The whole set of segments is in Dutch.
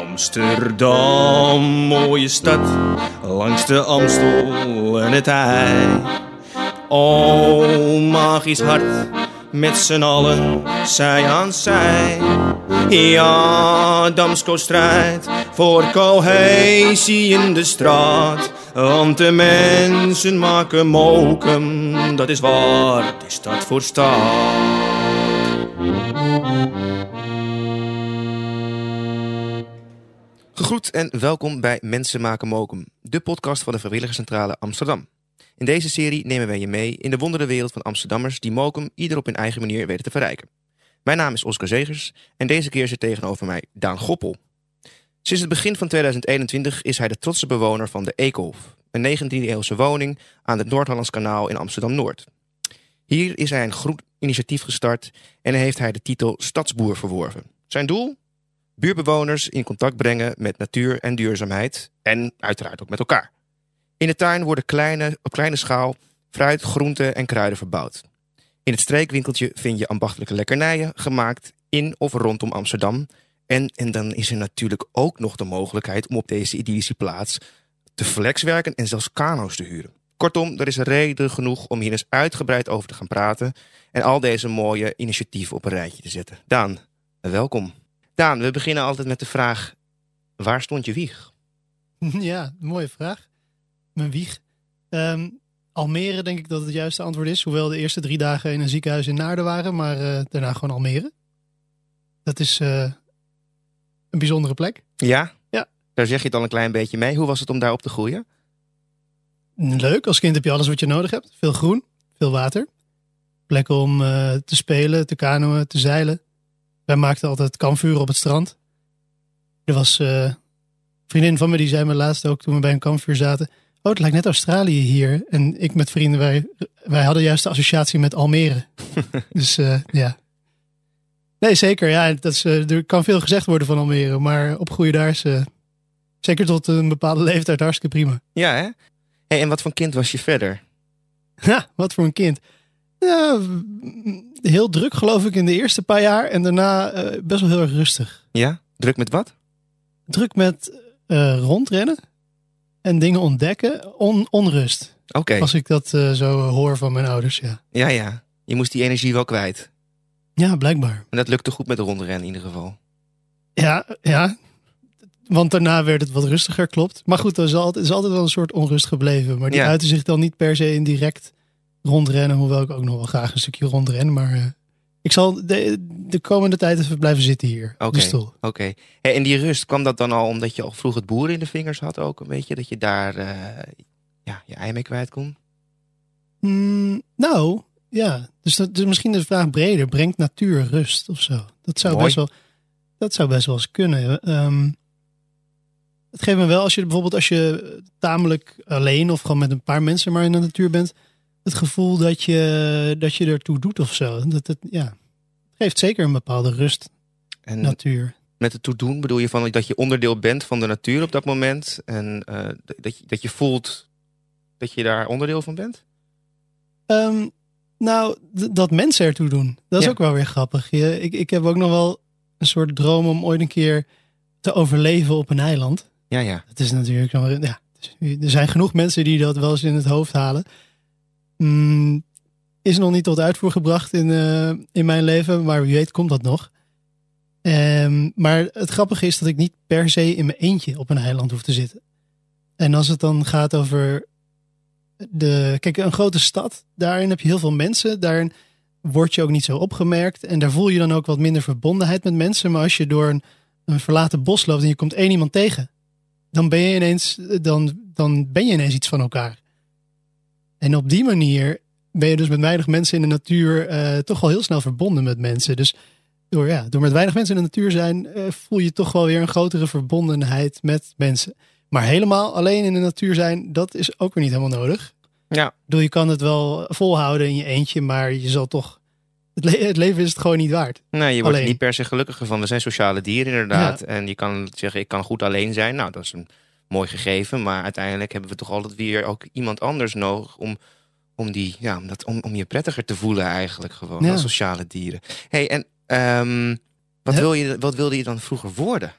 Amsterdam, mooie stad, langs de Amstel en het IJ. Oh, magisch hart, met z'n allen, zij aan zij. Ja, Damsko strijdt voor cohesie in de straat. Want de mensen maken mokum, dat is waar de stad voor staat. Gegroet en welkom bij Mensen maken mokum, de podcast van de Vrijwilligerscentrale Amsterdam. In deze serie nemen wij je mee in de wondere wereld van Amsterdammers die mokum ieder op hun eigen manier weten te verrijken. Mijn naam is Oscar Zegers en deze keer zit tegenover mij Daan Goppel. Sinds het begin van 2021 is hij de trotse bewoner van de Eekhof, een 19e-eeuwse woning aan het Noord-Hollands kanaal in Amsterdam-Noord. Hier is hij een groen initiatief gestart en heeft hij de titel Stadsboer verworven. Zijn doel? Buurbewoners in contact brengen met natuur en duurzaamheid en uiteraard ook met elkaar. In de tuin worden kleine, op kleine schaal fruit, groenten en kruiden verbouwd. In het streekwinkeltje vind je ambachtelijke lekkernijen gemaakt in of rondom Amsterdam. En, en dan is er natuurlijk ook nog de mogelijkheid om op deze idyllische plaats te flexwerken en zelfs kano's te huren. Kortom, er is reden genoeg om hier eens uitgebreid over te gaan praten en al deze mooie initiatieven op een rijtje te zetten. Daan, welkom. Daan, we beginnen altijd met de vraag: waar stond je wieg? Ja, mooie vraag. Mijn wieg. Ehm, Almere denk ik dat het juiste antwoord is. Hoewel de eerste drie dagen in een ziekenhuis in Naarden waren, maar eh, daarna gewoon Almere. Dat is eh, een bijzondere plek. Ja? Ja. Daar zeg je het al een klein beetje mee. Hoe was het om daar op te groeien? Leuk, als kind heb je alles wat je nodig hebt. Veel groen, veel water. Plekken om eh, te spelen, te kanoën, te zeilen. Wij maakten altijd kampvuren op het strand. Er was eh, een vriendin van me, die zei me laatst ook toen we bij een kampvuur zaten. Oh, het lijkt net Australië hier. En ik met vrienden, wij, wij hadden juist de associatie met Almere. dus eh, ja. Nee, zeker. Ja, dat is, eh, er kan veel gezegd worden van Almere. Maar opgroeien daar is zeker tot een bepaalde leeftijd hartstikke prima. Ja, hè? Hey, en wat voor kind was je verder? Ja, wat voor een kind. Ja, mm, heel druk geloof ik in de eerste paar jaar. En daarna eh, best wel heel erg rustig. Ja? Druk met wat? Druk met eh, rondrennen en dingen ontdekken. On, onrust. Oké. Als ik dat eh, zo hoor van mijn ouders, ja. Ja, ja. Je moest die energie wel kwijt. Ja, blijkbaar. En dat lukte goed met de rondrennen in ieder geval. Ja, ja. Want daarna werd het wat rustiger, klopt. Maar goed, er is altijd, is altijd wel een soort onrust gebleven. Maar die Ja. uitte zich dan niet per se in direct rondrennen. Hoewel ik ook nog wel graag een stukje rondren. Maar eh, ik zal de, de komende tijd even blijven zitten hier. op Oké. de stoel. Oké. Hey, en die rust, kwam dat dan al omdat je al vroeg het boeren in de vingers had ook een beetje? Dat je daar eh, ja, je ei mee kwijt kon? Mm, nou, ja. Dus, dat, dus misschien de vraag breder. Brengt natuur rust of zo? Dat zou, Mooi. best wel, dat zou best wel eens kunnen. Ehm, het geeft me wel, als je bijvoorbeeld als je tamelijk alleen of gewoon met een paar mensen maar in de natuur bent, het gevoel dat je, dat je ertoe doet of zo. Dat het, ja, geeft zeker een bepaalde rust, En natuur. met het toedoen bedoel je van dat je onderdeel bent van de natuur op dat moment? En eh, dat, je, dat je voelt dat je daar onderdeel van bent? Ehm, nou, dat mensen ertoe doen. Dat is Ja. ook wel weer grappig. Je, ik, ik heb ook nog wel een soort droom om ooit een keer te overleven op een eiland. Ja, ja. Het is natuurlijk ja, er zijn genoeg mensen die dat wel eens in het hoofd halen. Mm, is nog niet tot uitvoer gebracht in, eh, in mijn leven, maar wie weet komt dat nog. Ehm, maar het grappige is dat ik niet per se in mijn eentje op een eiland hoef te zitten. En als het dan gaat over de. Kijk, een grote stad, daarin heb je heel veel mensen. Daarin word je ook niet zo opgemerkt. En daar voel je dan ook wat minder verbondenheid met mensen. Maar als je door een, een verlaten bos loopt en je komt één iemand tegen, dan ben je ineens, dan, dan ben je ineens iets van elkaar. En op die manier ben je dus met weinig mensen in de natuur eh, toch wel heel snel verbonden met mensen. Dus door, ja, door met weinig mensen in de natuur zijn, eh, voel je toch wel weer een grotere verbondenheid met mensen. Maar helemaal alleen in de natuur zijn, dat is ook weer niet helemaal nodig. Ja. Ik bedoel, je kan het wel volhouden in je eentje, maar je zal toch. Het, le- het leven is het gewoon niet waard. Nee, je wordt er niet per se gelukkiger van. We zijn sociale dieren inderdaad. En je kan zeggen, ik kan goed alleen zijn. Nou, dat is een mooi gegeven. Maar uiteindelijk hebben we toch altijd weer ook iemand anders nodig om, om, die, ja, om, dat, om, om je prettiger te voelen eigenlijk gewoon Ja. als sociale dieren. hey, en ehm, Wat, wil je, wat wilde je dan vroeger worden?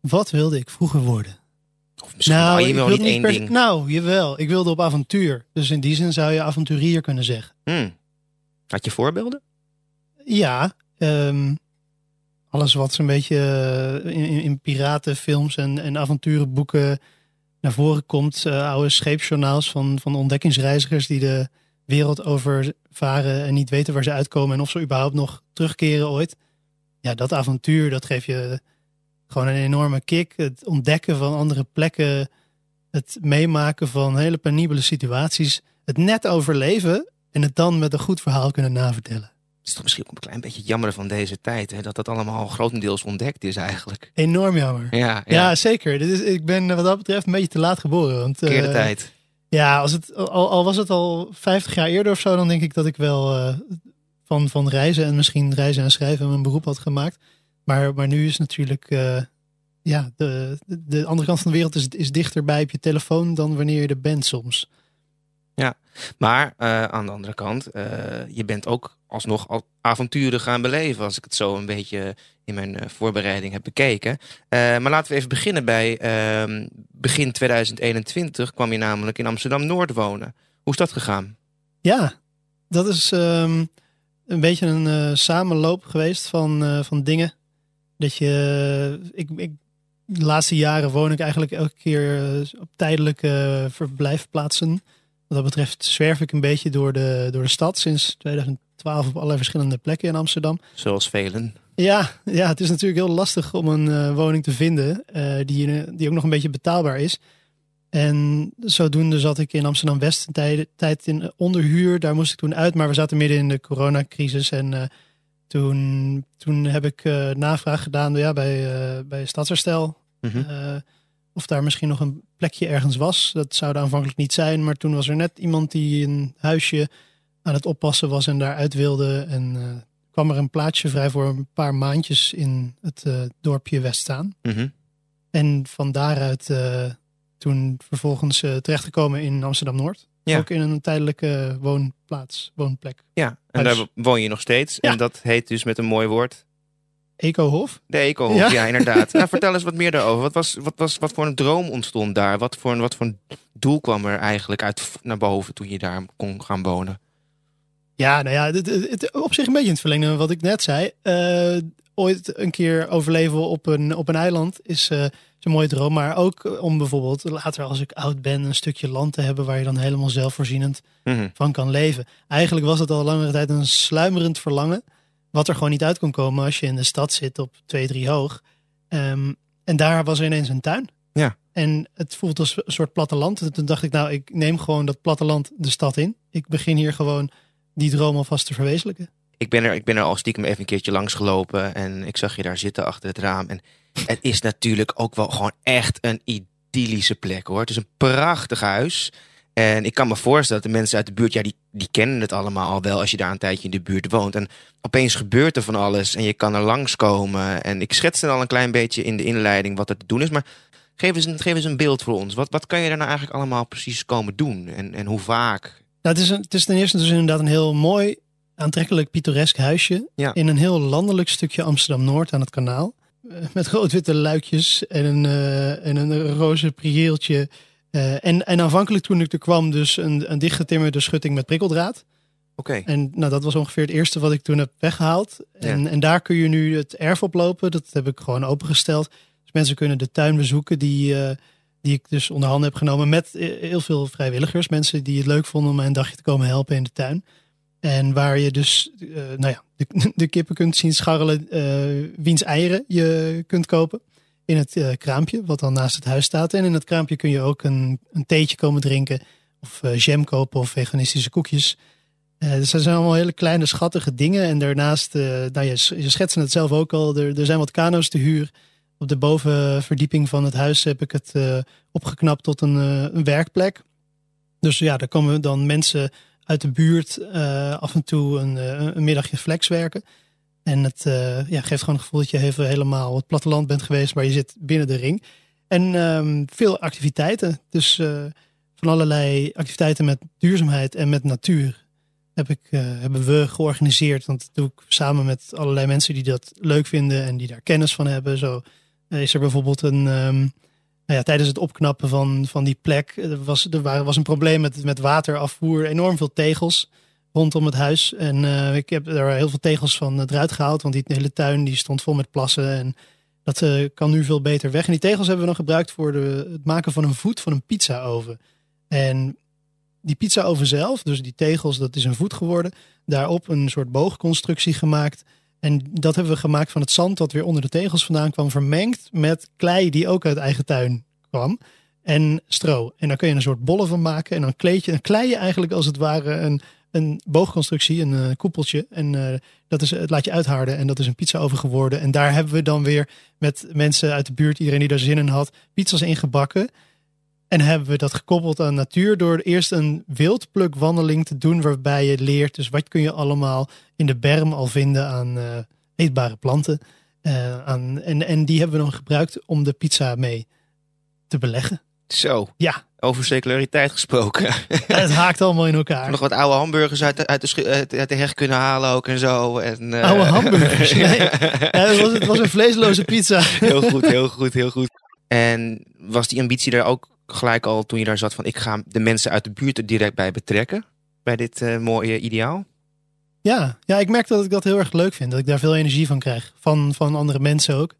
Wat wilde ik vroeger worden? Of misschien nou, je ik wel niet één ding. Nou, jawel. Ik wilde op avontuur. Dus in die zin zou je avonturier kunnen zeggen. Hmm. Had je voorbeelden? Ja, ehm, alles wat zo'n beetje eh, in, piratenfilms en, en avonturenboeken naar voren komt. eh, oude scheepsjournaals van, van ontdekkingsreizigers die de wereld overvaren en niet weten waar ze uitkomen en of ze überhaupt nog terugkeren ooit. Ja, dat avontuur, dat geeft je gewoon een enorme kick. Het ontdekken van andere plekken, het meemaken van hele penibele situaties, het net overleven en het dan met een goed verhaal kunnen navertellen. Het is toch misschien ook een klein beetje jammer van deze tijd. Hè? Dat dat allemaal grotendeels ontdekt is eigenlijk. Enorm jammer. Ja, ja. Ja, zeker. Dit is, ik ben wat dat betreft een beetje te laat geboren. Want, eh, tijd. Ja, als het, al, al was het al 50 jaar eerder of zo, dan denk ik dat ik wel eh, van, van reizen en misschien reizen en schrijven mijn beroep had gemaakt. Maar, maar nu is natuurlijk, eh, ja, de, de, de andere kant van de wereld is, is dichterbij op je telefoon dan wanneer je er bent soms. Maar eh, aan de andere kant, eh, je bent ook alsnog al avonturen gaan beleven. Als ik het zo een beetje in mijn eh, voorbereiding heb bekeken. Maar laten we even beginnen bij ehm, begin 2021 kwam je namelijk in Amsterdam-Noord wonen. Hoe is dat gegaan? Ja, dat is ehm, een beetje een samenloop geweest van, van dingen. Dat je, ik, ik, de laatste jaren woon ik eigenlijk elke keer op tijdelijke verblijfplaatsen. Wat dat betreft zwerf ik een beetje door de, door de stad sinds 2012 op allerlei verschillende plekken in Amsterdam. Zoals velen. Ja, ja, het is natuurlijk heel lastig om een eh, woning te vinden eh, die, die ook nog een beetje betaalbaar is. En zodoende zat ik in Amsterdam West een tijd, tijd in onderhuur. Daar moest ik toen uit, maar we zaten midden in de coronacrisis. En eh, toen, toen heb ik navraag gedaan ja, bij, bij Stadsherstel. Mhm. Of daar misschien nog een plekje ergens was. Dat zou er aanvankelijk niet zijn. Maar toen was er net iemand die een huisje aan het oppassen was en daaruit wilde. En eh, kwam er een plaatsje vrij voor een paar maandjes in het eh, dorpje West staan. Mhm. En van daaruit eh, toen vervolgens terechtgekomen in Amsterdam-Noord. Ja. Ook in een tijdelijke woonplaats, woonplek. Ja, en Huis. daar woon je nog steeds. Ja. En dat heet dus met een mooi woord Ecohof. de Ecohof. Ja, Ja. inderdaad. nou, vertel eens wat meer daarover. Wat, was, wat, was, wat voor een droom ontstond daar? Wat voor, een, wat voor een doel kwam er eigenlijk uit naar boven toen je daar kon gaan wonen? Ja, nou ja, het, het- het- op zich een beetje in het verlengde van wat ik net zei. Eh, ooit een keer overleven op een, op een eiland is, eh, is een mooie droom. Maar ook om bijvoorbeeld later als ik oud ben een stukje land te hebben waar je dan helemaal zelfvoorzienend Mhm. van kan leven. Eigenlijk was het al langere tijd een sluimerend verlangen. Wat er gewoon niet uit kon komen als je in de stad zit op 2, 3 hoog. Ehm, en daar was er ineens een tuin. Ja. En het voelt als een soort platteland. En toen dacht ik, nou, ik neem gewoon dat platteland de stad in. Ik begin hier gewoon die droom alvast te verwezenlijken. Ik ben, er, ik ben er al stiekem even een keertje langs gelopen. En ik zag je daar zitten achter het raam. En het is natuurlijk ook wel gewoon echt een idyllische plek hoor. Het is een prachtig huis. En ik kan me voorstellen dat de mensen uit de buurt, ja, die, die kennen het allemaal al wel als je daar een tijdje in de buurt woont. En opeens gebeurt er van alles en je kan er langskomen. En ik schetste al een klein beetje in de inleiding wat er te doen is. Maar geef eens een, geef eens een beeld voor ons. Wat, wat kan je daar nou eigenlijk allemaal precies komen doen? En, en hoe vaak? Nou, het, is een, het is ten eerste dus inderdaad een heel mooi, aantrekkelijk, pittoresk huisje. Ja. In een heel landelijk stukje Amsterdam-Noord aan het kanaal. Eh, Met rood-witte luikjes en een, eh, en een roze prieeltje. Eh, en, en aanvankelijk toen ik er kwam dus een, een dichtgetimmerde schutting met prikkeldraad. Oké. En nou, dat was ongeveer het eerste wat ik toen heb weggehaald. En, en daar kun je nu het erf oplopen. Dat heb ik gewoon opengesteld. Dus mensen kunnen de tuin bezoeken die, eh, die ik dus onder handen heb genomen. Met eh, heel veel vrijwilligers. Mensen die het leuk vonden om mij een dagje te komen helpen in de tuin. En waar je dus nou ja, de, de kippen kunt zien scharrelen. wiens eieren je kunt kopen. In het eh, kraampje, wat dan naast het huis staat. En in het kraampje kun je ook een, een theetje komen drinken. Of eh, jam kopen of veganistische koekjes. Eh, dus dat zijn allemaal hele kleine, schattige dingen. En daarnaast, nou, je, je schetste het zelf ook al, er, er zijn wat kano's te huur. Op de bovenverdieping van het huis heb ik het opgeknapt tot een, een werkplek. Dus ja, daar komen dan mensen uit de buurt af en toe een, een middagje flex werken. En het eh, ja, geeft gewoon het gevoel dat je even helemaal het platteland bent geweest, maar je zit binnen de ring. En ehm, veel activiteiten. Dus eh, van allerlei activiteiten met duurzaamheid en met natuur. heb ik, uh, hebben we georganiseerd. Want dat doe ik samen met allerlei mensen die dat leuk vinden en die daar kennis van hebben. Zo is er bijvoorbeeld een. Um, nou ja, tijdens het opknappen van, van die plek was er was een probleem met, met waterafvoer. Enorm veel tegels rondom het huis. En uh, ik heb er heel veel tegels van eruit gehaald. Want die hele tuin die stond vol met plassen. En dat uh, kan nu veel beter weg. En die tegels hebben we dan gebruikt voor de, het maken van een voet van een pizza-oven. En die pizza-oven zelf, dus die tegels, dat is een voet geworden. Daarop een soort boogconstructie gemaakt. En dat hebben we gemaakt van het zand dat weer onder de tegels vandaan kwam, vermengd met klei die ook uit eigen tuin kwam. En stro. En daar kun je een soort bollen van maken. En dan kleed je, klei je eigenlijk als het ware een, een boogconstructie, een uh, koepeltje. En uh, dat is, het laat je uitharden. En dat is een pizza over geworden. En daar hebben we dan weer met mensen uit de buurt, iedereen die daar zin in had, pizza's in gebakken. En hebben we dat gekoppeld aan natuur door eerst een wildplukwandeling te doen. Waarbij je leert, dus wat kun je allemaal in de berm al vinden aan uh, eetbare planten. aan, en, en die hebben we dan gebruikt om de pizza mee te beleggen. Zo. Ja, over seculariteit gesproken. het haakt allemaal in elkaar. Nog wat oude hamburgers uit de, uit de, uit de heg kunnen halen ook en zo. En, uh... Oude hamburgers? Nee. ja, het, was, het was een vleesloze pizza. heel goed, heel goed, heel goed. En was die ambitie er ook gelijk al toen je daar zat van... ik ga de mensen uit de buurt er direct bij betrekken? Bij dit uh, mooie ideaal? Ja, ja, ik merk dat ik dat heel erg leuk vind. Dat ik daar veel energie van krijg. Van, van andere mensen ook.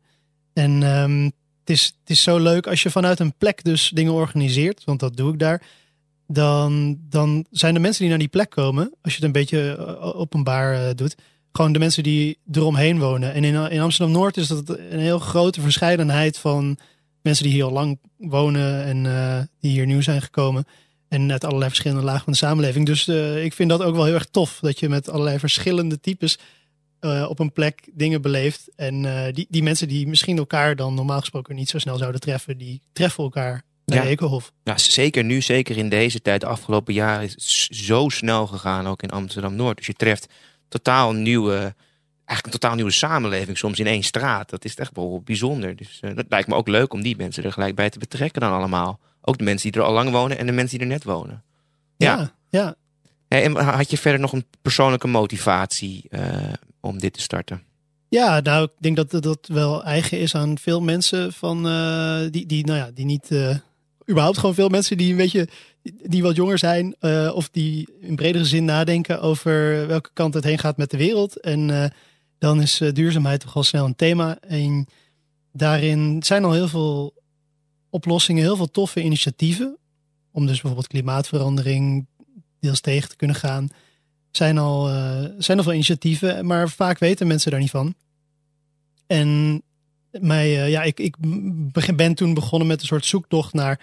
En um, het is, het is zo leuk als je vanuit een plek dus dingen organiseert, want dat doe ik daar. Dan, dan zijn de mensen die naar die plek komen, als je het een beetje eh, openbaar uh, doet, gewoon de mensen die eromheen wonen. En in, in Amsterdam Noord is dat een heel grote verscheidenheid van mensen die hier al lang wonen en uh, die hier nieuw zijn gekomen. En uit allerlei verschillende lagen van de samenleving. Dus ik vind dat ook wel heel erg tof. Dat je met allerlei verschillende types uh, op een plek dingen beleeft. En uh, die, die mensen die misschien elkaar dan normaal gesproken niet zo snel zouden treffen, die treffen elkaar bij ja. Ekenhof. Ja, zeker nu, zeker in deze tijd. De afgelopen jaren is het zo snel gegaan, ook in Amsterdam-Noord. Dus je treft totaal nieuwe, eigenlijk een totaal nieuwe samenleving soms in één straat. Dat is echt wel bijzonder. Dus uh, dat lijkt me ook leuk om die mensen er gelijk bij te betrekken dan allemaal. Ook de mensen die er al lang wonen en de mensen die er net wonen. Ja, ja. ja. Hey, en had je verder nog een persoonlijke motivatie om dit te starten? Ja, nou, ik denk dat dat wel eigen is aan veel mensen van uh, die, die, nou ja, die niet. Uh, überhaupt gewoon veel mensen die een beetje die wat jonger zijn uh, of die in bredere zin nadenken over welke kant het heen gaat met de wereld. En dan is duurzaamheid toch al snel een thema. En daarin zijn al heel veel oplossingen, heel veel toffe initiatieven. Om dus bijvoorbeeld klimaatverandering deels tegen te kunnen gaan zijn al, uh, zijn al veel initiatieven, maar vaak weten mensen daar niet van. En mij, uh, ja, ik, ik ben toen begonnen met een soort zoektocht naar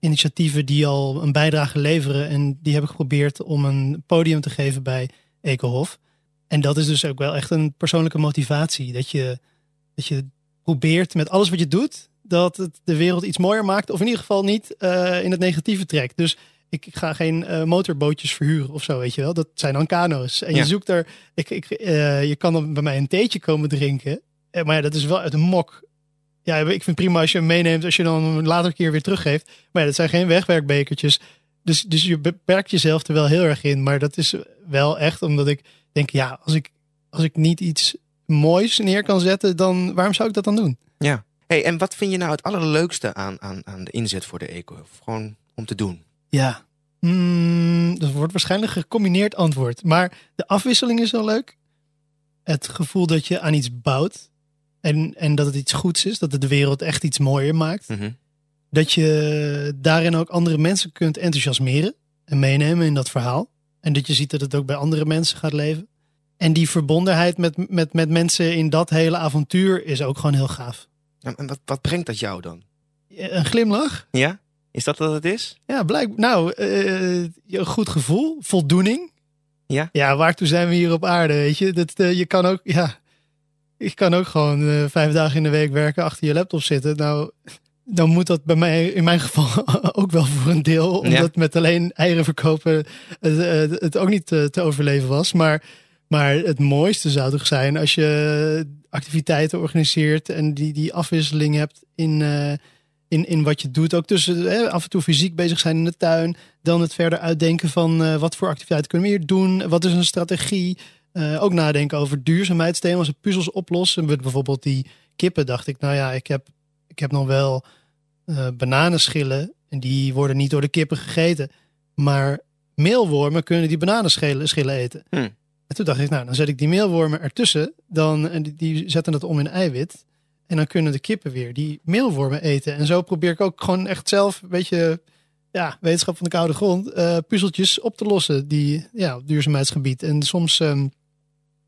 initiatieven die al een bijdrage leveren. En die heb ik geprobeerd om een podium te geven bij Ecohof. En dat is dus ook wel echt een persoonlijke motivatie. Dat je, dat je probeert met alles wat je doet, dat het de wereld iets mooier maakt. Of in ieder geval niet uh, in het negatieve trekt. Dus ik, ik ga geen uh, motorbootjes verhuren of zo, weet je wel. Dat zijn dan kano's. En je zoekt er, ik, ik, uh, je kan dan bij mij een theetje komen drinken. Eh, maar ja, dat is wel uit een mok. Ja, ik vind prima als je hem meeneemt, als je dan later een keer weer teruggeeft. Maar ja, dat zijn geen wegwerkbekertjes. Dus, dus je beperkt jezelf er wel heel erg in. Maar dat is wel echt omdat ik denk, ja, als ik, als ik niet iets moois neer kan zetten, dan waarom zou ik dat dan doen? Ja. Hey, en wat vind je nou het allerleukste aan, aan, aan de inzet voor de eco? Gewoon om te doen? Ja, mm, dat wordt waarschijnlijk een gecombineerd antwoord. Maar de afwisseling is wel leuk. Het gevoel dat je aan iets bouwt. En, en dat het iets goeds is. Dat het de wereld echt iets mooier maakt. Mhm. Dat je daarin ook andere mensen kunt enthousiasmeren. En meenemen in dat verhaal. En dat je ziet dat het ook bij andere mensen gaat leven. En die verbondenheid met, met, met mensen in dat hele avontuur is ook gewoon heel gaaf. En wat, wat brengt dat jou dan? Een glimlach. Ja? Is dat wat het is? Ja, blijk. Nou, uh, een goed gevoel, voldoening. Ja? Ja, waartoe zijn we hier op aarde, weet je? Dat, uh, je kan ook, ja... Ik kan ook gewoon uh, vijf dagen in de week werken, achter je laptop zitten. Nou, dan moet dat bij mij in mijn geval ook wel voor een deel. Omdat ja. met alleen eieren verkopen het, het ook niet te, te, overleven was. Maar, maar het mooiste zou toch zijn als je activiteiten organiseert en die, die afwisseling hebt in in, in wat je doet. Ook tussen hè, af en toe fysiek bezig zijn in de tuin. Dan het verder uitdenken van eh, wat voor activiteiten kunnen we hier doen. Wat is een strategie? Eh, ook nadenken over duurzaamheidsthema's en puzzels oplossen. Met bijvoorbeeld die kippen dacht ik, nou ja, ik heb, ik heb nog wel eh bananenschillen. En die worden niet door de kippen gegeten. Maar meelwormen kunnen die bananenschillen schillen eten. Hmm. En toen dacht ik, nou, dan zet ik die meelwormen ertussen. Dan, en die, die zetten het om in eiwit. En dan kunnen de kippen weer die meelwormen eten. En zo probeer ik ook gewoon echt zelf een beetje ja, wetenschap van de koude grond, eh, puzzeltjes op te lossen die ja, op duurzaamheidsgebied. En soms ehm,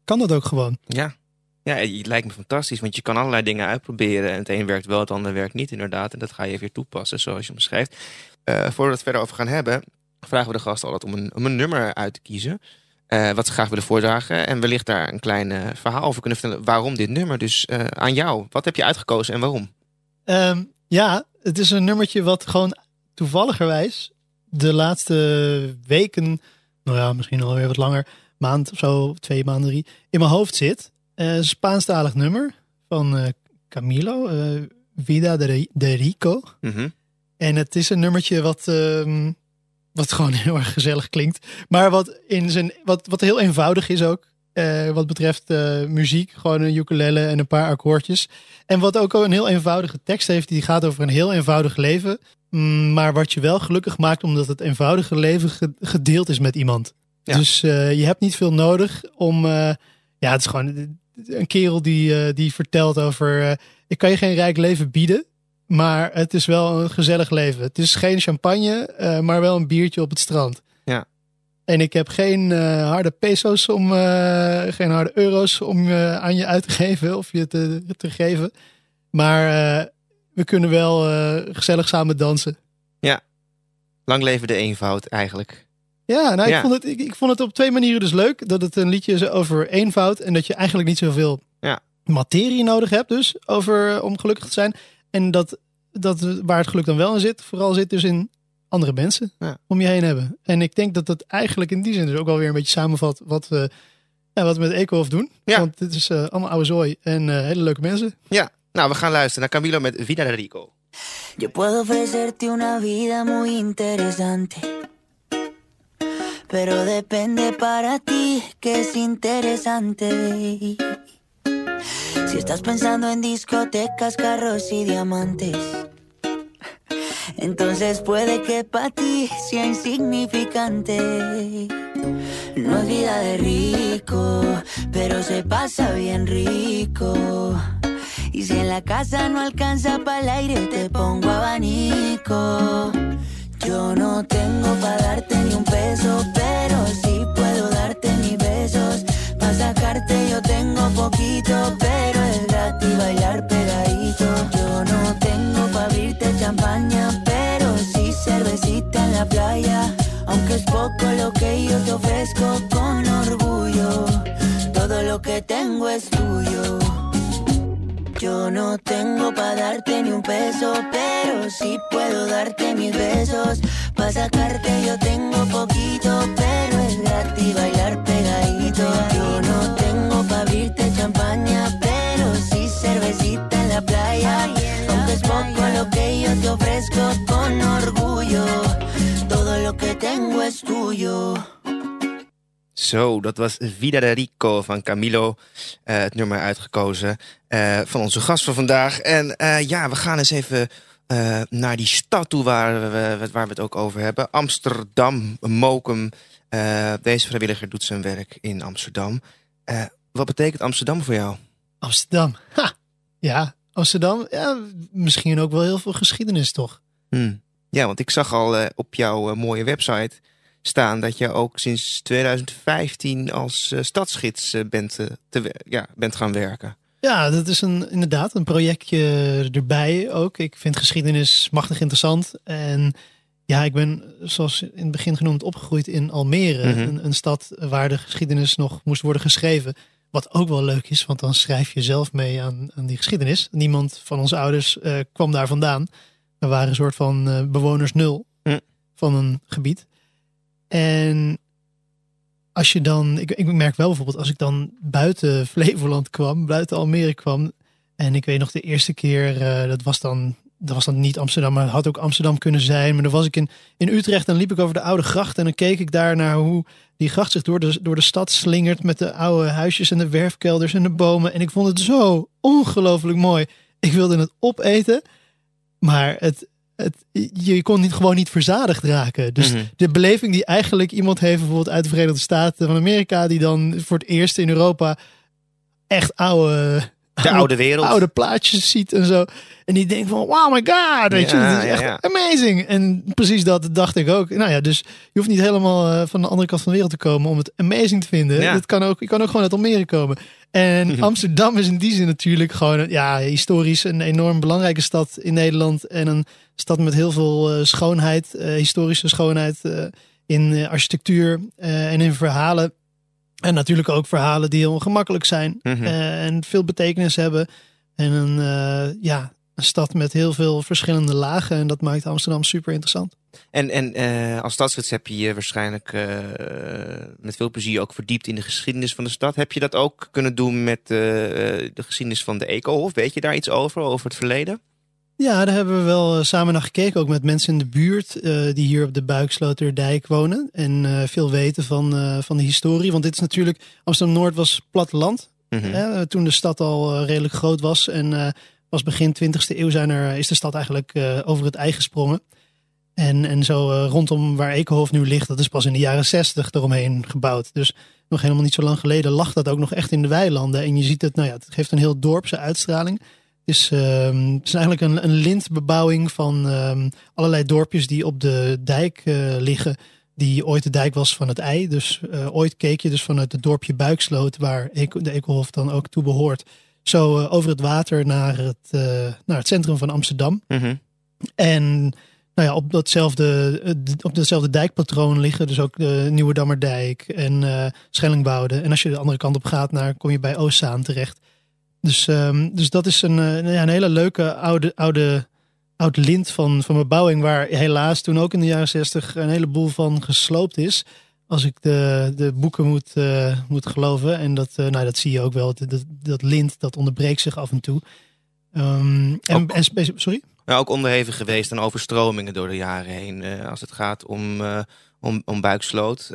kan dat ook gewoon. Ja. Ja, het lijkt me fantastisch, want je kan allerlei dingen uitproberen. En het een werkt wel, het ander werkt niet, inderdaad. En dat ga je weer toepassen, zoals je beschrijft. Eh voordat we het verder over gaan hebben, vragen we de gasten altijd om een, om een nummer uit te kiezen. Eh, wat ze graag willen voordragen. En wellicht daar een klein eh, verhaal over kunnen vertellen. Waarom dit nummer? Dus eh, aan jou. Wat heb je uitgekozen en waarom? Ehm, ja, het is een nummertje wat gewoon toevalligerwijs de laatste weken, nou ja, misschien alweer wat langer, maand of zo, twee maanden, drie, in mijn hoofd zit. Een Spaanstalig nummer van Camilo, Vida de Rico. Mhm. En het is een nummertje wat, ehm, wat gewoon heel erg gezellig klinkt. Maar wat, in zijn, wat, wat heel eenvoudig is ook. eh, wat betreft eh, muziek. Gewoon een ukulele en een paar akkoordjes. En wat ook een heel eenvoudige tekst heeft. Die gaat over een heel eenvoudig leven. Mm, maar wat je wel gelukkig maakt omdat het eenvoudige leven ge- gedeeld is met iemand. Ja. Dus eh, je hebt niet veel nodig om... ja, het is gewoon een kerel die, die vertelt over... ik kan je geen rijk leven bieden. Maar het is wel een gezellig leven. Het is geen champagne, eh, maar wel een biertje op het strand. Ja. En ik heb geen eh, harde peso's om, eh, geen harde euro's om aan je uit te geven of je te, te geven. Maar we kunnen wel gezellig samen dansen. Lang leven de eenvoud eigenlijk. Ja, nou, Ja. Ik, vond het, ik, ik vond het op twee manieren dus leuk. Dat het een liedje is over eenvoud. En dat je eigenlijk niet zoveel Ja. materie nodig hebt dus over, om gelukkig te zijn. En dat, dat waar het geluk dan wel in zit, vooral zit dus in andere mensen Ja. om je heen hebben. En ik denk dat dat eigenlijk in die zin dus ook wel weer een beetje samenvat wat we, ja, wat we met Ecohof doen. Ja. Want dit is eh, allemaal oude zooi en eh, hele leuke mensen. Ja, nou we gaan luisteren naar Camilo met Vida de Rico. Yo puedo ofrecerte una vida muy interesante. Pero depende para ti que es interesante. Si estás pensando en discotecas, carros y diamantes. Entonces puede que para ti sea insignificante. No es vida de rico, pero se pasa bien rico. Y si en la casa no alcanza para el aire, te pongo abanico. Yo no tengo para darte ni un peso, pero sí puedo darte mis besos. Para sacarte yo tengo poquito, pero bailar pegadito. Yo no tengo para abrirte champaña, pero sí cervecita en la playa. Aunque es poco lo que yo te ofrezco con orgullo, todo lo que tengo es tuyo. Yo no tengo para darte ni un peso, pero sí puedo darte mis besos. Para sacarte yo tengo poquito, pero es gratis bailar pegadito. Yo no tengo para abrirte champaña, cervecita en la playa. Aunque es poco lo que yo te ofrezco con orgullo, todo lo que tengo es tuyo. Zo, dat was Vida de Rico van Camilo. eh, het nummer uitgekozen eh, van onze gast van vandaag. En eh, ja, we gaan eens even naar die stad toe waar we, waar we het ook over hebben. Amsterdam, Mokum. Deze vrijwilliger doet zijn werk in Amsterdam. Wat betekent Amsterdam voor jou? Amsterdam. Ha! Ja, Amsterdam. Ja, misschien ook wel heel veel geschiedenis toch? Hmm. Ja, want ik zag al eh, op jouw eh, mooie website staan dat je ook sinds 2015 als eh, stadsgids bent, te, ja, bent gaan werken. Ja, dat is een, inderdaad een projectje erbij ook. Ik vind geschiedenis machtig interessant. En ja, ik ben, zoals in het begin genoemd, opgegroeid in Almere. Mhm. een, een stad waar de geschiedenis nog moest worden geschreven. Wat ook wel leuk is, want dan schrijf je zelf mee aan, aan die geschiedenis. Niemand van onze ouders eh, kwam daar vandaan. We waren een soort van eh, bewoners nul Hm. van een gebied. En als je dan, ik, ik merk wel bijvoorbeeld als ik dan buiten Flevoland kwam, buiten Almere kwam. En ik weet nog de eerste keer, eh, dat was dan dat was dan niet Amsterdam, maar het had ook Amsterdam kunnen zijn. Maar dan was ik in, in Utrecht en liep ik over de oude gracht. En dan keek ik daar naar hoe die gracht zich door de, door de stad slingert. Met de oude huisjes en de werfkelders en de bomen. En ik vond het zo ongelooflijk mooi. Ik wilde het opeten. Maar het, het, je kon niet, gewoon niet verzadigd raken. Dus Mhm. de beleving die eigenlijk iemand heeft, bijvoorbeeld uit de Verenigde Staten van Amerika, die dan voor het eerst in Europa echt oude, De oude wereld. oude plaatjes ziet en zo. En die denkt van, wow my god, weet je, dat is echt ja. amazing. En precies dat dacht ik ook. Nou ja, dus je hoeft niet helemaal eh, van de andere kant van de wereld te komen om het amazing te vinden. Het kan ook, je kan ook gewoon uit Almere komen. En Amsterdam is in die zin natuurlijk gewoon, ja, historisch een enorm belangrijke stad in Nederland. En een stad met heel veel eh, schoonheid, eh, historische schoonheid in architectuur en in verhalen. En natuurlijk ook verhalen die heel gemakkelijk zijn Mhm. eh, en veel betekenis hebben. En een, eh, ja, een stad met heel veel verschillende lagen. En dat maakt Amsterdam super interessant. En, en eh, als stadsgids heb je je waarschijnlijk met veel plezier ook verdiept in de geschiedenis van de stad. Heb je dat ook kunnen doen met de geschiedenis van de Ecohof? Weet je daar iets over, over het verleden? Ja, daar hebben we wel eh, samen naar gekeken. Ook met mensen in de buurt eh, die hier op de Buiksloterdijk wonen. En eh, veel weten van, van de historie. Want dit is natuurlijk, Amsterdam-Noord was platteland. Mhm. Hè, toen de stad al redelijk groot was. En was begin 20e eeuw zijn er, is de stad eigenlijk over het ei gesprongen. En, en zo rondom waar Ekenhof nu ligt, dat is pas in de jaren 60 eromheen gebouwd. Dus nog helemaal niet zo lang geleden lag dat ook nog echt in de weilanden. En je ziet het, nou ja, het geeft een heel dorpse uitstraling. Het is, ehm, het is eigenlijk een, een lintbebouwing van ehm, allerlei dorpjes die op de dijk eh, liggen. Die ooit de dijk was van het ei. Dus eh, ooit keek je dus vanuit het dorpje Buiksloot, waar de Ekelhof dan ook toe behoort. Zo eh, over het water naar het, naar het centrum van Amsterdam. Mhm. En nou ja, op datzelfde, op datzelfde dijkpatroon liggen dus ook de Nieuwe Dammerdijk en eh Schellingwoude. En als je de andere kant op gaat, naar, kom je bij Oostzaan terecht. Dus, ehm, dus dat is een, eh, ja, een hele leuke oude, oude, oud lint van, van bebouwing... waar helaas toen ook in de jaren zestig een heleboel van gesloopt is... Als ik de, de boeken moet, eh, moet geloven. En dat, eh, nou, dat zie je ook wel. Dat, dat, lint dat onderbreekt zich af en toe. Ehm, en, Ook- en spe- sorry? Nou, ook onderhevig geweest aan overstromingen door de jaren heen. Als het gaat om, om, om Buiksloot,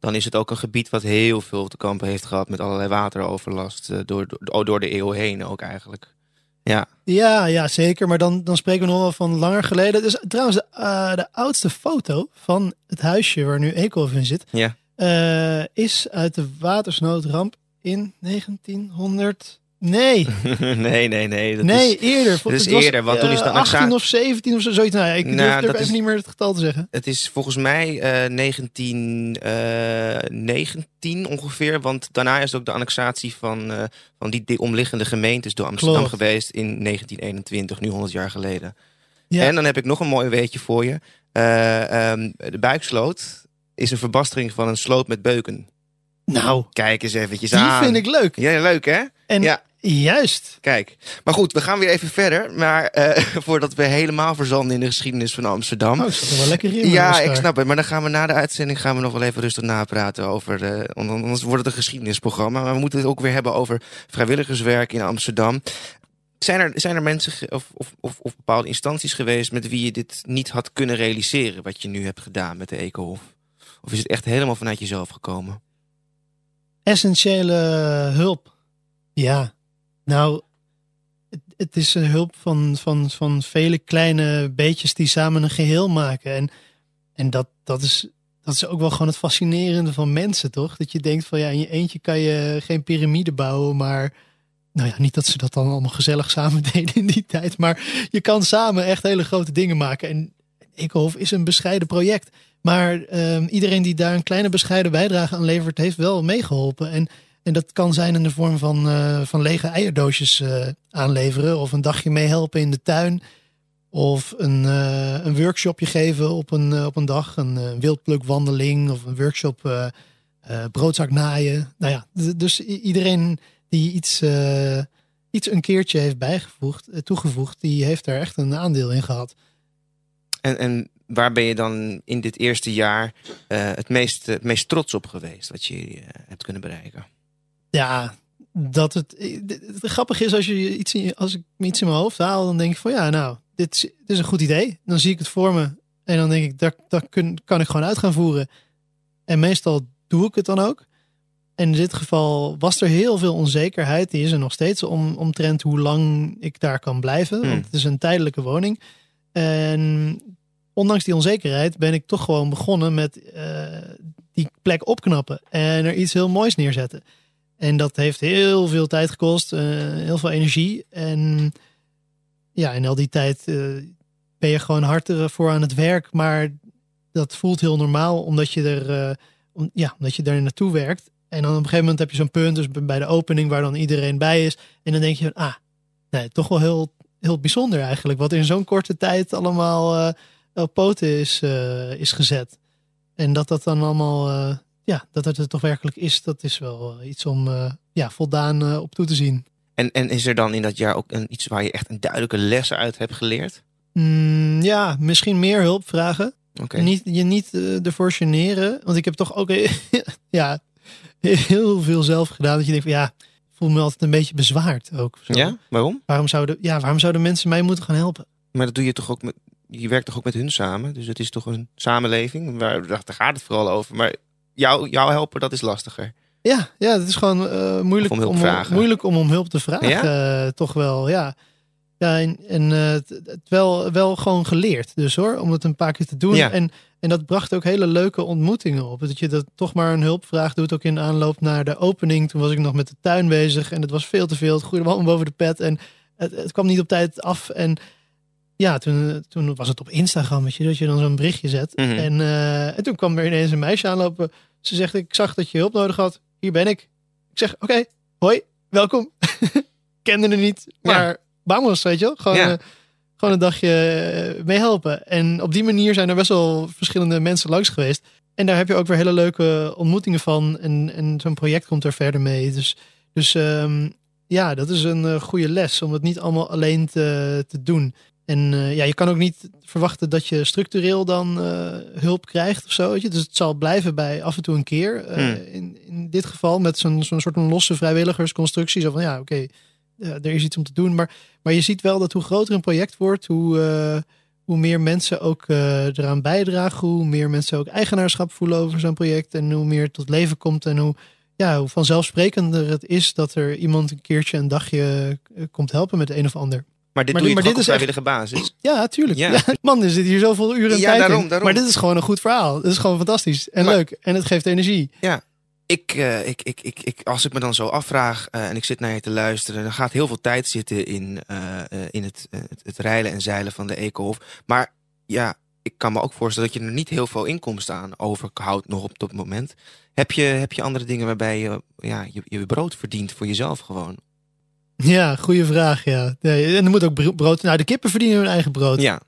dan is het ook een gebied wat heel veel te kampen heeft gehad met allerlei wateroverlast. eh, door, door, door de eeuw heen ook eigenlijk. Ja, Ja, ja, zeker. Maar dan, dan spreken we nog wel van langer geleden. Dus trouwens, de, eh, de oudste foto van het huisje waar nu Eekhof in zit, ja. eh, is uit de watersnoodramp in 1900. Nee, nee, nee, nee. Dat nee, is, eerder. dat is Het was, eerder, want toen is eh, de annexa- 18 of 17 of zo, zoiets. Nou ja, ik Nou, durf, durf dat even is- niet meer het getal te zeggen. het is volgens mij eh 1919 ongeveer. Want daarna is ook de annexatie van, eh, van die, die omliggende gemeentes door Amsterdam Klopt. geweest in 1921, nu 100 jaar geleden. Ja. En dan heb ik nog een mooi weetje voor je. Eh, ehm, de buiksloot is een verbastering van een sloot met beuken. Nou, Kijk eens eventjes die aan. vind ik leuk. Ja, leuk hè? En Ja. Juist. Kijk. Maar goed, we gaan weer even verder. Maar eh, voordat we helemaal verzanden in de geschiedenis van Amsterdam. Oh, er wel lekker in. ja, ik snap het. Maar dan gaan we na de uitzending gaan we nog wel even rustig napraten over. anders wordt het een geschiedenisprogramma. Maar we moeten het ook weer hebben over vrijwilligerswerk in Amsterdam. Zijn er, zijn er mensen of, of, of, of bepaalde instanties geweest met wie je dit niet had kunnen realiseren, wat je nu hebt gedaan met de Ecohof? Of is het echt helemaal vanuit jezelf gekomen? Essentiële hulp. Ja. Nou, het, het is een hulp van, van, van vele kleine beetjes die samen een geheel maken. En, en dat, dat, is, dat is ook wel gewoon het fascinerende van mensen, toch? Dat je denkt van ja, in je eentje kan je geen piramide bouwen, maar. Nou ja, niet dat ze dat dan allemaal gezellig samen deden in die tijd. Maar je kan samen echt hele grote dingen maken. En Eekhof is een bescheiden project. Maar ehm, iedereen die daar een kleine bescheiden bijdrage aan levert, heeft wel meegeholpen. En, en dat kan zijn in de vorm van, eh, van lege eierdoosjes eh, aanleveren. Of een dagje meehelpen in de tuin. Of een, eh, een workshopje geven op een, op een dag. Een wildplukwandeling of een workshop broodzak naaien. Nou ja, dus iedereen die iets, iets een keertje heeft bijgevoegd, toegevoegd, die heeft daar echt een aandeel in gehad. En, en waar ben je dan in dit eerste jaar het, meest, het meest trots op geweest wat je hebt kunnen bereiken? Ja, dat het, het, het grappige is als, je iets in, als ik iets in mijn hoofd haal, dan denk ik van ja, nou, dit is, dit is een goed idee. Dan zie ik het voor me en dan denk ik, daar, daar kun, kan ik gewoon uit gaan voeren. En meestal doe ik het dan ook. En in dit geval was er heel veel onzekerheid. Die is er nog steeds om, omtrent hoe lang ik daar kan blijven. Hmm. Want het is een tijdelijke woning. En ondanks die onzekerheid ben ik toch gewoon begonnen met eh, die plek opknappen. En er iets heel moois neerzetten. En dat heeft heel veel tijd gekost. eh, heel veel energie. En ja, in al die tijd eh, ben je gewoon hard voor aan het werk. Maar dat voelt heel normaal. Omdat je er, eh, ja, omdat je daar naartoe werkt. En dan op een gegeven moment heb je zo'n punt. Dus bij de opening waar dan iedereen bij is. En dan denk je ah, nee, toch wel heel, heel bijzonder eigenlijk. Wat in zo'n korte tijd allemaal op poten is, is gezet. En dat dat dan allemaal, ja, dat het er toch werkelijk is. Dat is wel eh, iets om eh, ja, voldaan eh, op toe te zien. En, en is er dan in dat jaar ook een, iets waar je echt een duidelijke les uit hebt geleerd? Mm, ja, misschien meer hulp vragen. Oké. Niet, je niet ervoor generen. Want ik heb toch ook ja, heel veel zelf gedaan. Dat je denkt van ja, voel me altijd een beetje bezwaard ook. Zo. Ja, waarom? Waarom, zouden, ja, waarom zouden mensen mij moeten gaan helpen? Maar dat doe je toch ook met. Je werkt toch ook met hun samen? Dus het is toch een samenleving? Waar, daar gaat het vooral over. Maar jou, jou helpen, dat is lastiger. Ja, ja het is gewoon eh, moeilijk, om hulp om, moeilijk om om hulp te vragen. eh, toch wel, ja. Ja, en, en eh, het, het wel, wel gewoon geleerd dus hoor, om het een paar keer te doen. Ja. En, en dat bracht ook hele leuke ontmoetingen op. Dat je dat toch maar een hulpvraag doet, ook in aanloop naar de opening. Toen was ik nog met de tuin bezig en het was veel te veel. Het groeide allemaal boven de pet en het, het kwam niet op tijd af. En ja, toen, toen was het op Instagram, weet je, dat je dan zo'n berichtje zet. Mhm. en, eh, en toen kwam er ineens een meisje aanlopen. Ze zegt, ik zag dat je hulp nodig had. Hier ben ik. Ik zeg, oké, hoi, welkom. Kende er niet, maar vamos, weet je wel. Gewoon, Ja. eh, gewoon een dagje eh, mee helpen. En op die manier zijn er best wel verschillende mensen langs geweest. En daar heb je ook weer hele leuke ontmoetingen van. En, en zo'n project komt er verder mee. Dus, dus ehm, ja, dat is een eh, goede les om het niet allemaal alleen te, te doen. En eh, ja, je kan ook niet verwachten dat je structureel dan eh, hulp krijgt of zo. Weet je? Dus het zal blijven bij af en toe een keer. Eh, Hmm. in, in dit geval met zo'n zo'n soort van losse vrijwilligersconstructie. Zo van ja, oké, er is iets om te doen. Maar, maar je ziet wel dat hoe groter een project wordt, hoe, hoe meer mensen ook eraan bijdragen. Hoe meer mensen ook eigenaarschap voelen over zo'n project. En hoe meer het tot leven komt. En hoe, ja, hoe vanzelfsprekender het is dat er iemand een keertje een dagje komt helpen met een of ander. Maar dit Maar doe je dit- maar op dit is vrijwillige basis? Ja, tuurlijk. Ja. Ja. man, er zit hier zoveel uren en Ja, tijd daarom, in. daarom. Maar dit is gewoon een goed verhaal. Het is gewoon fantastisch en Maar- leuk. En het geeft energie. Ik, eh, ik, ik, ik, ik, als ik me dan zo afvraag eh, en ik zit naar je te luisteren, dan gaat heel veel tijd zitten in, eh, in het, het, het reilen en zeilen van de Ecohof. Maar ja, ik kan me ook voorstellen dat je er niet heel veel inkomsten aan overhoudt nog op dat moment. Heb je, heb je andere dingen waarbij je ja, je, je brood verdient voor jezelf gewoon? Ja, goede vraag. Ja. Nee, en er moet ook bro- brood. Nou, de kippen verdienen hun eigen brood. Ja,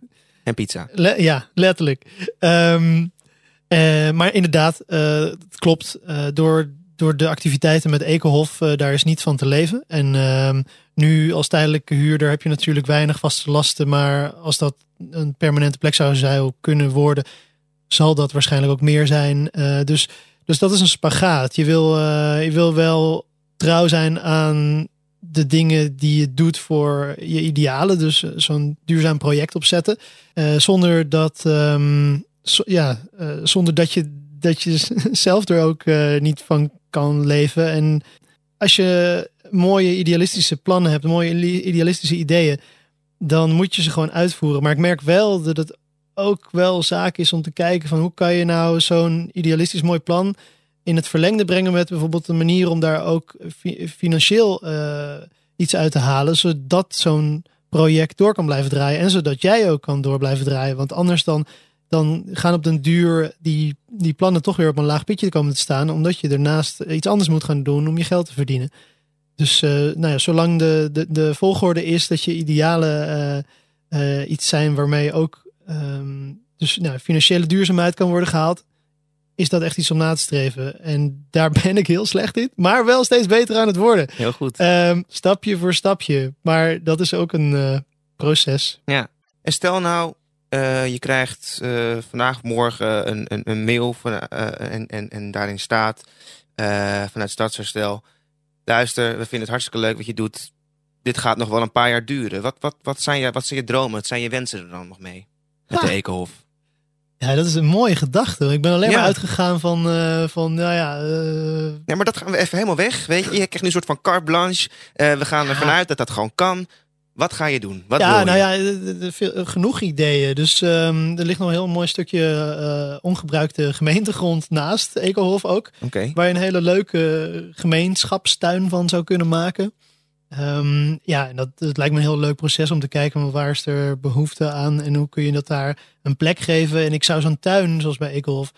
en pizza. Le- ja, letterlijk. Ehm, eh, maar inderdaad, eh, het klopt. Eh, door, door de activiteiten met Ekenhof, daar is niet van te leven. En ehm, nu als tijdelijke huurder heb je natuurlijk weinig vaste lasten. Maar als dat een permanente plek zou zijn, kunnen worden, zal dat waarschijnlijk ook meer zijn. Dus, dus dat is een spagaat. Je wil, je wil wel trouw zijn aan de dingen die je doet voor je idealen. Dus eh, zo'n duurzaam project opzetten. Eh, zonder dat, ehm, ja, eh, zonder dat je, dat je zelf er ook niet van kan leven. En als je mooie idealistische plannen hebt, mooie idealistische ideeën, dan moet je ze gewoon uitvoeren. Maar ik merk wel dat het ook wel zaak is om te kijken van hoe kan je nou zo'n idealistisch mooi plan in het verlengde brengen met bijvoorbeeld een manier om daar ook fi- financieel eh, iets uit te halen, zodat zo'n project door kan blijven draaien en zodat jij ook kan door blijven draaien. Want anders dan, dan gaan op den duur die, die plannen toch weer op een laag pitje komen te staan, omdat je daarnaast iets anders moet gaan doen om je geld te verdienen. Dus eh, nou ja, zolang de, de, de volgorde is dat je idealen eh, iets zijn waarmee ook ehm, dus, nou, financiële duurzaamheid kan worden gehaald, is dat echt iets om na te streven. En daar ben ik heel slecht in, maar wel steeds beter aan het worden. Heel goed. Ehm, stapje voor stapje. Maar dat is ook een eh, proces. En stel nou, eh, je krijgt eh, vandaag of morgen een, een, een mail van, en, en, en daarin staat vanuit Stadsherstel. luister, we vinden het hartstikke leuk wat je doet. Dit gaat nog wel een paar jaar duren. Wat, wat, wat, zijn, je, wat zijn je dromen? Wat zijn je wensen er dan nog mee? Met de Ah. Ekenhof. Ja, dat is een mooie gedachte. Ik ben alleen Ja. maar uitgegaan van, eh, van nou ja, Ja, maar dat gaan we even helemaal weg. Weet je, je krijgt nu een soort van carte blanche. Eh, we gaan ervan uit dat dat gewoon kan. Wat ga je doen? Wat wil ja, nou ja, genoeg ideeën. Dus ehm, er ligt nog een heel mooi stukje ongebruikte gemeentegrond naast Ekelhof ook. Waar je een hele leuke gemeenschapstuin van zou kunnen maken. Ehm, ja, en dat, het lijkt me een heel leuk proces om te kijken waar is er behoefte aan en hoe kun je dat daar een plek geven. En ik zou zo'n tuin, zoals bij Ekelhof,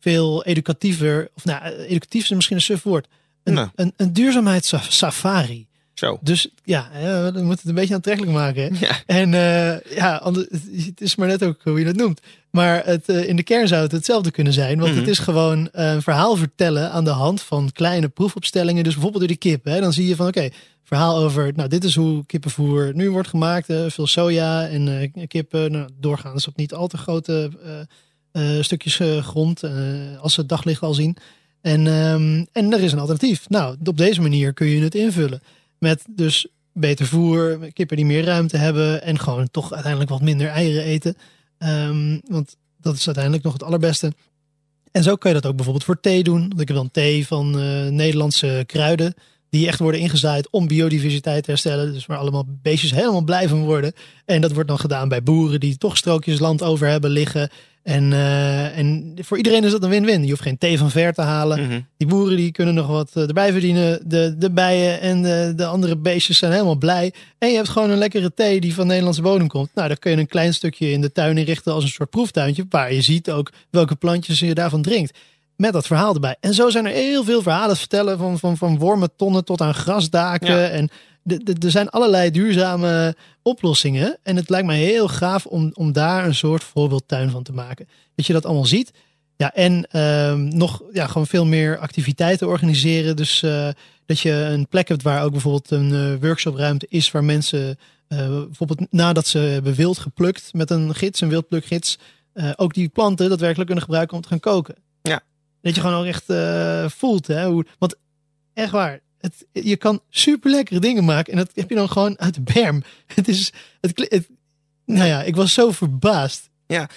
veel educatiever, of nou, educatief is misschien een suf woord. Een, Nou. een, een duurzaamheidssafari. Zo. Dus ja, ja, we moeten het een beetje aantrekkelijk maken. Hè? Ja. En eh, ja, ander- het is maar net ook hoe je het noemt. Maar het, eh, in de kern zou het hetzelfde kunnen zijn. Want Mhm. het is gewoon eh, een verhaal vertellen aan de hand van kleine proefopstellingen. Dus bijvoorbeeld door die kip. Hè? Dan zie je van oké, verhaal over, nou dit is hoe kippenvoer nu wordt gemaakt. eh, veel soja en eh, kippen. Nou, doorgaans op niet al te grote eh, eh, stukjes eh, grond. eh, als ze het daglicht al zien. En, ehm, en er is een alternatief. Nou, op deze manier kun je het invullen. Met dus beter voer, kippen die meer ruimte hebben en gewoon toch uiteindelijk wat minder eieren eten. Ehm, want dat is uiteindelijk nog het allerbeste. En zo kun je dat ook bijvoorbeeld voor thee doen. Want ik heb dan thee van eh, Nederlandse kruiden. Die echt worden ingezaaid om biodiversiteit te herstellen. Dus waar allemaal beestjes helemaal blij van worden. En dat wordt dan gedaan bij boeren die toch strookjes land over hebben liggen. En, eh, en voor iedereen is dat een win-win. Je hoeft geen thee van ver te halen. Mhm. Die boeren die kunnen nog wat eh, erbij verdienen. De, de bijen en de, de andere beestjes zijn helemaal blij. En je hebt gewoon een lekkere thee die van Nederlandse bodem komt. Nou, dan kun je een klein stukje in de tuin inrichten als een soort proeftuintje. Waar je ziet ook welke plantjes je daarvan drinkt. Met dat verhaal erbij. En zo zijn er heel veel verhalen te vertellen. Van, van, van wormentonnen tot aan grasdaken. Ja. En er zijn allerlei duurzame oplossingen. En het lijkt mij heel gaaf om, om daar een soort voorbeeldtuin van te maken. Dat je dat allemaal ziet. Ja, en ehm, nog ja, gewoon veel meer activiteiten organiseren. Dus eh, dat je een plek hebt waar ook bijvoorbeeld een eh, workshopruimte is waar mensen eh, bijvoorbeeld nadat ze hebben wild geplukt met een gids, een wildplukgids, ook die planten daadwerkelijk kunnen gebruiken om te gaan koken. Ja. Dat je gewoon ook echt voelt, hè? Hoe, want echt waar, het, je kan super lekkere dingen maken en dat heb je dan gewoon uit de berm. Het is, het, het, nou ja, ik was zo verbaasd. Ja,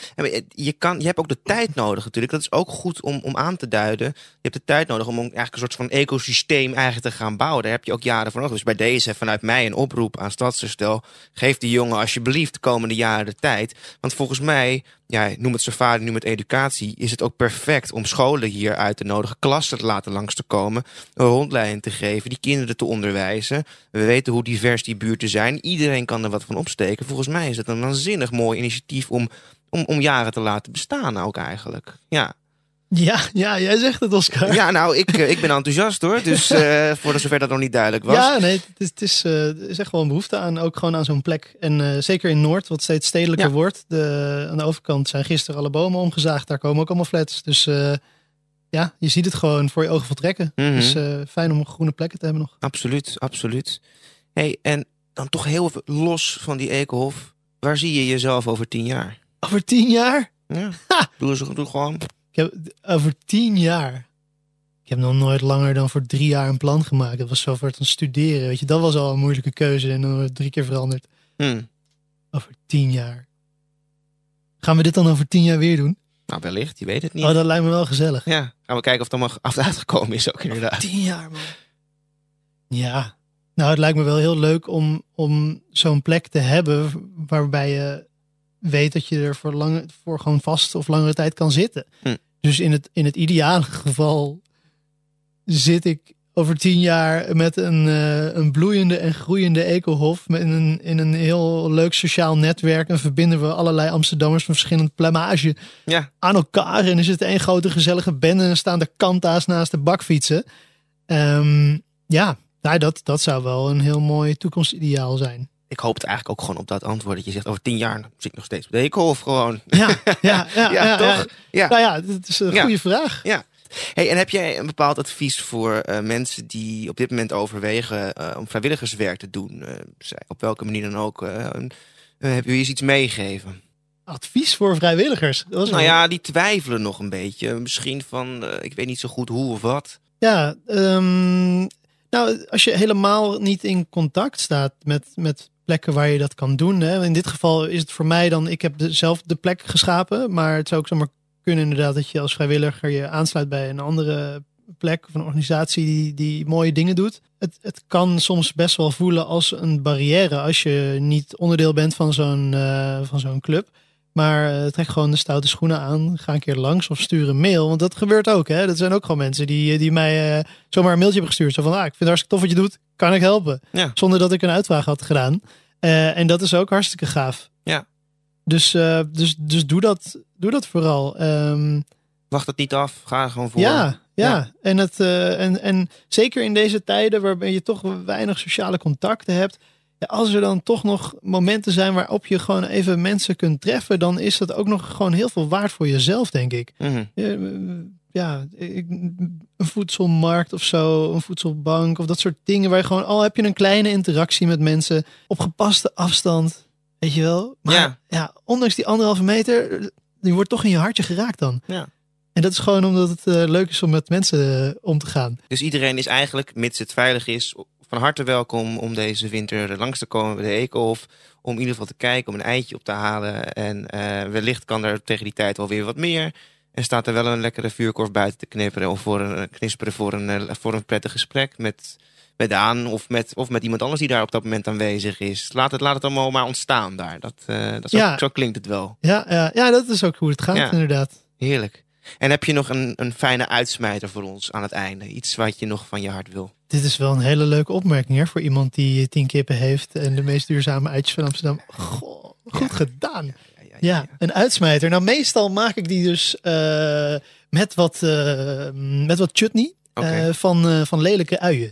je- kan, je hebt ook de tijd nodig natuurlijk. Dat is ook goed om, om aan te duiden. Je hebt de tijd nodig om eigenlijk een soort van ecosysteem eigenlijk te gaan bouwen. Daar heb je ook jaren voor nodig. Dus bij deze vanuit mij een oproep aan Stadsherstel. Geef die jongen alsjeblieft de komende jaren de tijd. Want volgens mij, ja, noem het safari, noem het educatie... is het ook perfect om scholen hier uit de nodige klassen te laten langs te komen. Een rondleiding te geven, die kinderen te onderwijzen. We weten hoe divers die buurten zijn. Iedereen kan er wat van opsteken. Volgens mij is het een waanzinnig mooi initiatief om om, om jaren te laten bestaan ook eigenlijk. Ja, Ja, ja, jij zegt het, Oscar. ja nou, ik, eh, ik ben enthousiast hoor. Dus eh, voor zover dat nog niet duidelijk was. Ja, nee, het is, het is, eh, is echt wel een behoefte aan, ook gewoon aan zo'n plek. En zeker in Noord, wat steeds stedelijker Ja. wordt. De, aan de overkant zijn gisteren alle bomen omgezaagd. Daar komen ook allemaal flats. Dus ja, je ziet het gewoon voor je ogen voltrekken. Dus eh, fijn om groene plekken te hebben nog. Absoluut, absoluut. Hey, en dan toch heel even los van die Ekenhof. Waar zie je jezelf over tien jaar? Over tien jaar? Ja, Ha! ze gewoon. Ik heb, over tien jaar. Ik heb nog nooit langer dan voor drie jaar een plan gemaakt. Dat was zo voor het studeren. Weet je, dat was al een moeilijke keuze. En dan wordt het drie keer veranderd. Hm. Over tien jaar. Gaan we dit dan over tien jaar weer doen? Nou, wellicht, je weet het niet. Oh, dat lijkt me wel gezellig. Ja, gaan we kijken of het allemaal af uitgekomen is ook inderdaad. Tien jaar, man. Ja. Nou, het lijkt me wel heel leuk om, om zo'n plek te hebben waarbij je weet dat je er voor, lange, voor gewoon vast of langere tijd kan zitten. Hm. Dus in het, in het ideale geval zit ik over tien jaar met een, eh, een bloeiende en groeiende ecohof. Met een, in een heel leuk sociaal netwerk. En verbinden we allerlei Amsterdammers van verschillend plamage Ja, aan elkaar. En er zit één grote gezellige bende. En staan de kanta's naast de bakfietsen. Ehm, ja, nou, dat, dat zou wel een heel mooi toekomstideaal zijn. Ik hoop het eigenlijk ook gewoon op dat antwoord. Dat je zegt, over tien jaar zit ik nog steeds op de Ekenhof gewoon. Ja, ja, ja. Ja, ja, toch? Ja. Nou ja, dat is een Ja. goede vraag. Hey, en heb jij een bepaald advies voor eh, mensen die op dit moment overwegen eh, om vrijwilligerswerk te doen? Zij- op welke manier dan ook. heb je eens iets meegegeven? Advies voor vrijwilligers. Dat Nou ja, die twijfelen nog een beetje. Misschien van, ik weet niet zo goed hoe of wat. Ja, ehm, Nou, als je helemaal niet in contact staat met, met plekken waar je dat kan doen. Hè. In dit geval is het voor mij dan, ik heb zelf de plek geschapen. Maar het zou ook zomaar kunnen inderdaad dat je als vrijwilliger je aansluit bij een andere plek of een organisatie die, die mooie dingen doet. Het, het kan soms best wel voelen als een barrière als je niet onderdeel bent van zo'n uh, van zo'n club. Maar uh, trek gewoon de stoute schoenen aan. Ga een keer langs of stuur een mail. Want dat gebeurt ook. Hè? Dat zijn ook gewoon mensen die, die mij uh, zomaar een mailtje hebben gestuurd. Zo van, ah, ik vind het hartstikke tof wat je doet. Kan ik helpen? Ja. Zonder dat ik een uitvraag had gedaan. Uh, en dat is ook hartstikke gaaf. Ja. Dus, dus, dus doe, dat, doe dat vooral. Um, Wacht het niet af. Ga er gewoon voor. Ja, ja. ja. En, het, en, en zeker in deze tijden waarbij je toch weinig sociale contacten hebt ja, als er dan toch nog momenten zijn waarop je gewoon even mensen kunt treffen, dan is dat ook nog gewoon heel veel waard voor jezelf, denk ik. Mm -hmm. Ja, een voedselmarkt of zo, een voedselbank of dat soort dingen waar je gewoon al heb je een kleine interactie met mensen op gepaste afstand, weet je wel. Maar ja, ja ondanks die anderhalve meter, die wordt toch in je hartje geraakt dan. Ja. En dat is gewoon omdat het uh, leuk is om met mensen uh, om te gaan. Dus iedereen is eigenlijk, mits het veilig is, van harte welkom om deze winter langs te komen bij de Eekhof. Om in ieder geval te kijken, om een eitje op te halen. En uh, wellicht kan er tegen die tijd alweer wat meer. En staat er wel een lekkere vuurkorf buiten te knipperen. Of voor een, knisperen voor een, voor een prettig gesprek met, met Daan. Of met, of met iemand anders die daar op dat moment aanwezig is. Laat het, laat het allemaal maar ontstaan daar. Dat, uh, dat zo, ja. zo klinkt het wel. Ja, ja, ja, dat is ook hoe het gaat Ja. inderdaad. Heerlijk. En heb je nog een, een fijne uitsmijter voor ons aan het einde? Iets wat je nog van je hart wil? Dit is wel een hele leuke opmerking hè, voor iemand die tien kippen heeft en de meest duurzame eitjes van Amsterdam. Goh, goed Ja. gedaan. Ja, een uitsmijter. Nou, meestal maak ik die dus eh, met, wat, eh, met wat chutney eh, van, eh, van lelijke uien.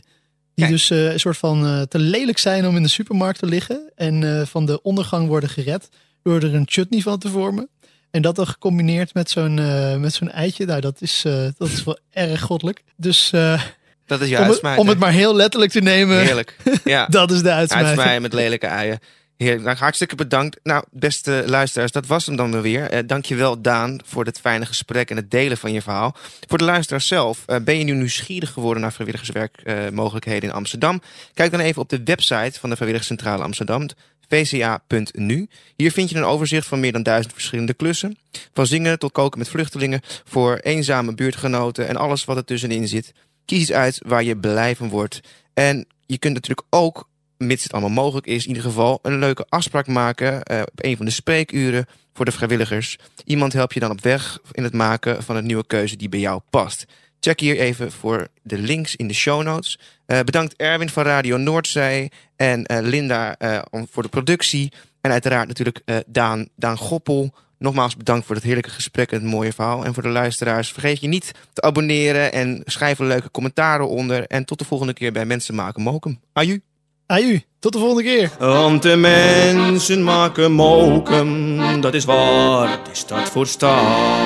Die Kijk. dus eh, een soort van eh, te lelijk zijn om in de supermarkt te liggen. En eh, van de ondergang worden gered door er een chutney van te vormen. En dat dan gecombineerd met zo'n eh, met zo'n eitje. Nou, dat is, eh, dat is wel erg goddelijk. Dus eh, Dat is je om, het, om het maar heel letterlijk te nemen, Heerlijk. Ja. dat is de uitsmijter. Uitsmijten met lelijke uien. Heerlijk. Nou, hartstikke bedankt. Nou, beste luisteraars, dat was hem dan weer. Eh, dankjewel Daan voor dit fijne gesprek en het delen van je verhaal. Voor de luisteraars zelf, ben je nu nieuwsgierig geworden naar vrijwilligerswerkmogelijkheden in Amsterdam? Kijk dan even op de website van de Vrijwilligerscentrale Amsterdam, vca.nu. Hier vind je een overzicht van meer dan duizend verschillende klussen. Van zingen tot koken met vluchtelingen, voor eenzame buurtgenoten en alles wat er tussenin zit. Kies iets uit waar je blij van wordt. En je kunt natuurlijk ook mits het allemaal mogelijk is, in ieder geval een leuke afspraak maken eh, op een van de spreekuren voor de vrijwilligers. Iemand helpt je dan op weg in het maken van een nieuwe keuze die bij jou past. Check hier even voor de links in de show notes. Eh, bedankt Erwin van Radio Noordzee en eh, Linda eh, om- voor de productie. En uiteraard natuurlijk eh, Daan, Daan Goppel. Nogmaals bedankt voor het heerlijke gesprek en het mooie verhaal. En voor de luisteraars, vergeet je niet te abonneren en schrijf een leuke commentaren onder. En tot de volgende keer bij Mensen Maken Mokum. Aju! Aju, tot de volgende keer. Want de mensen maken mokum, dat is waar, het is dat voor staat.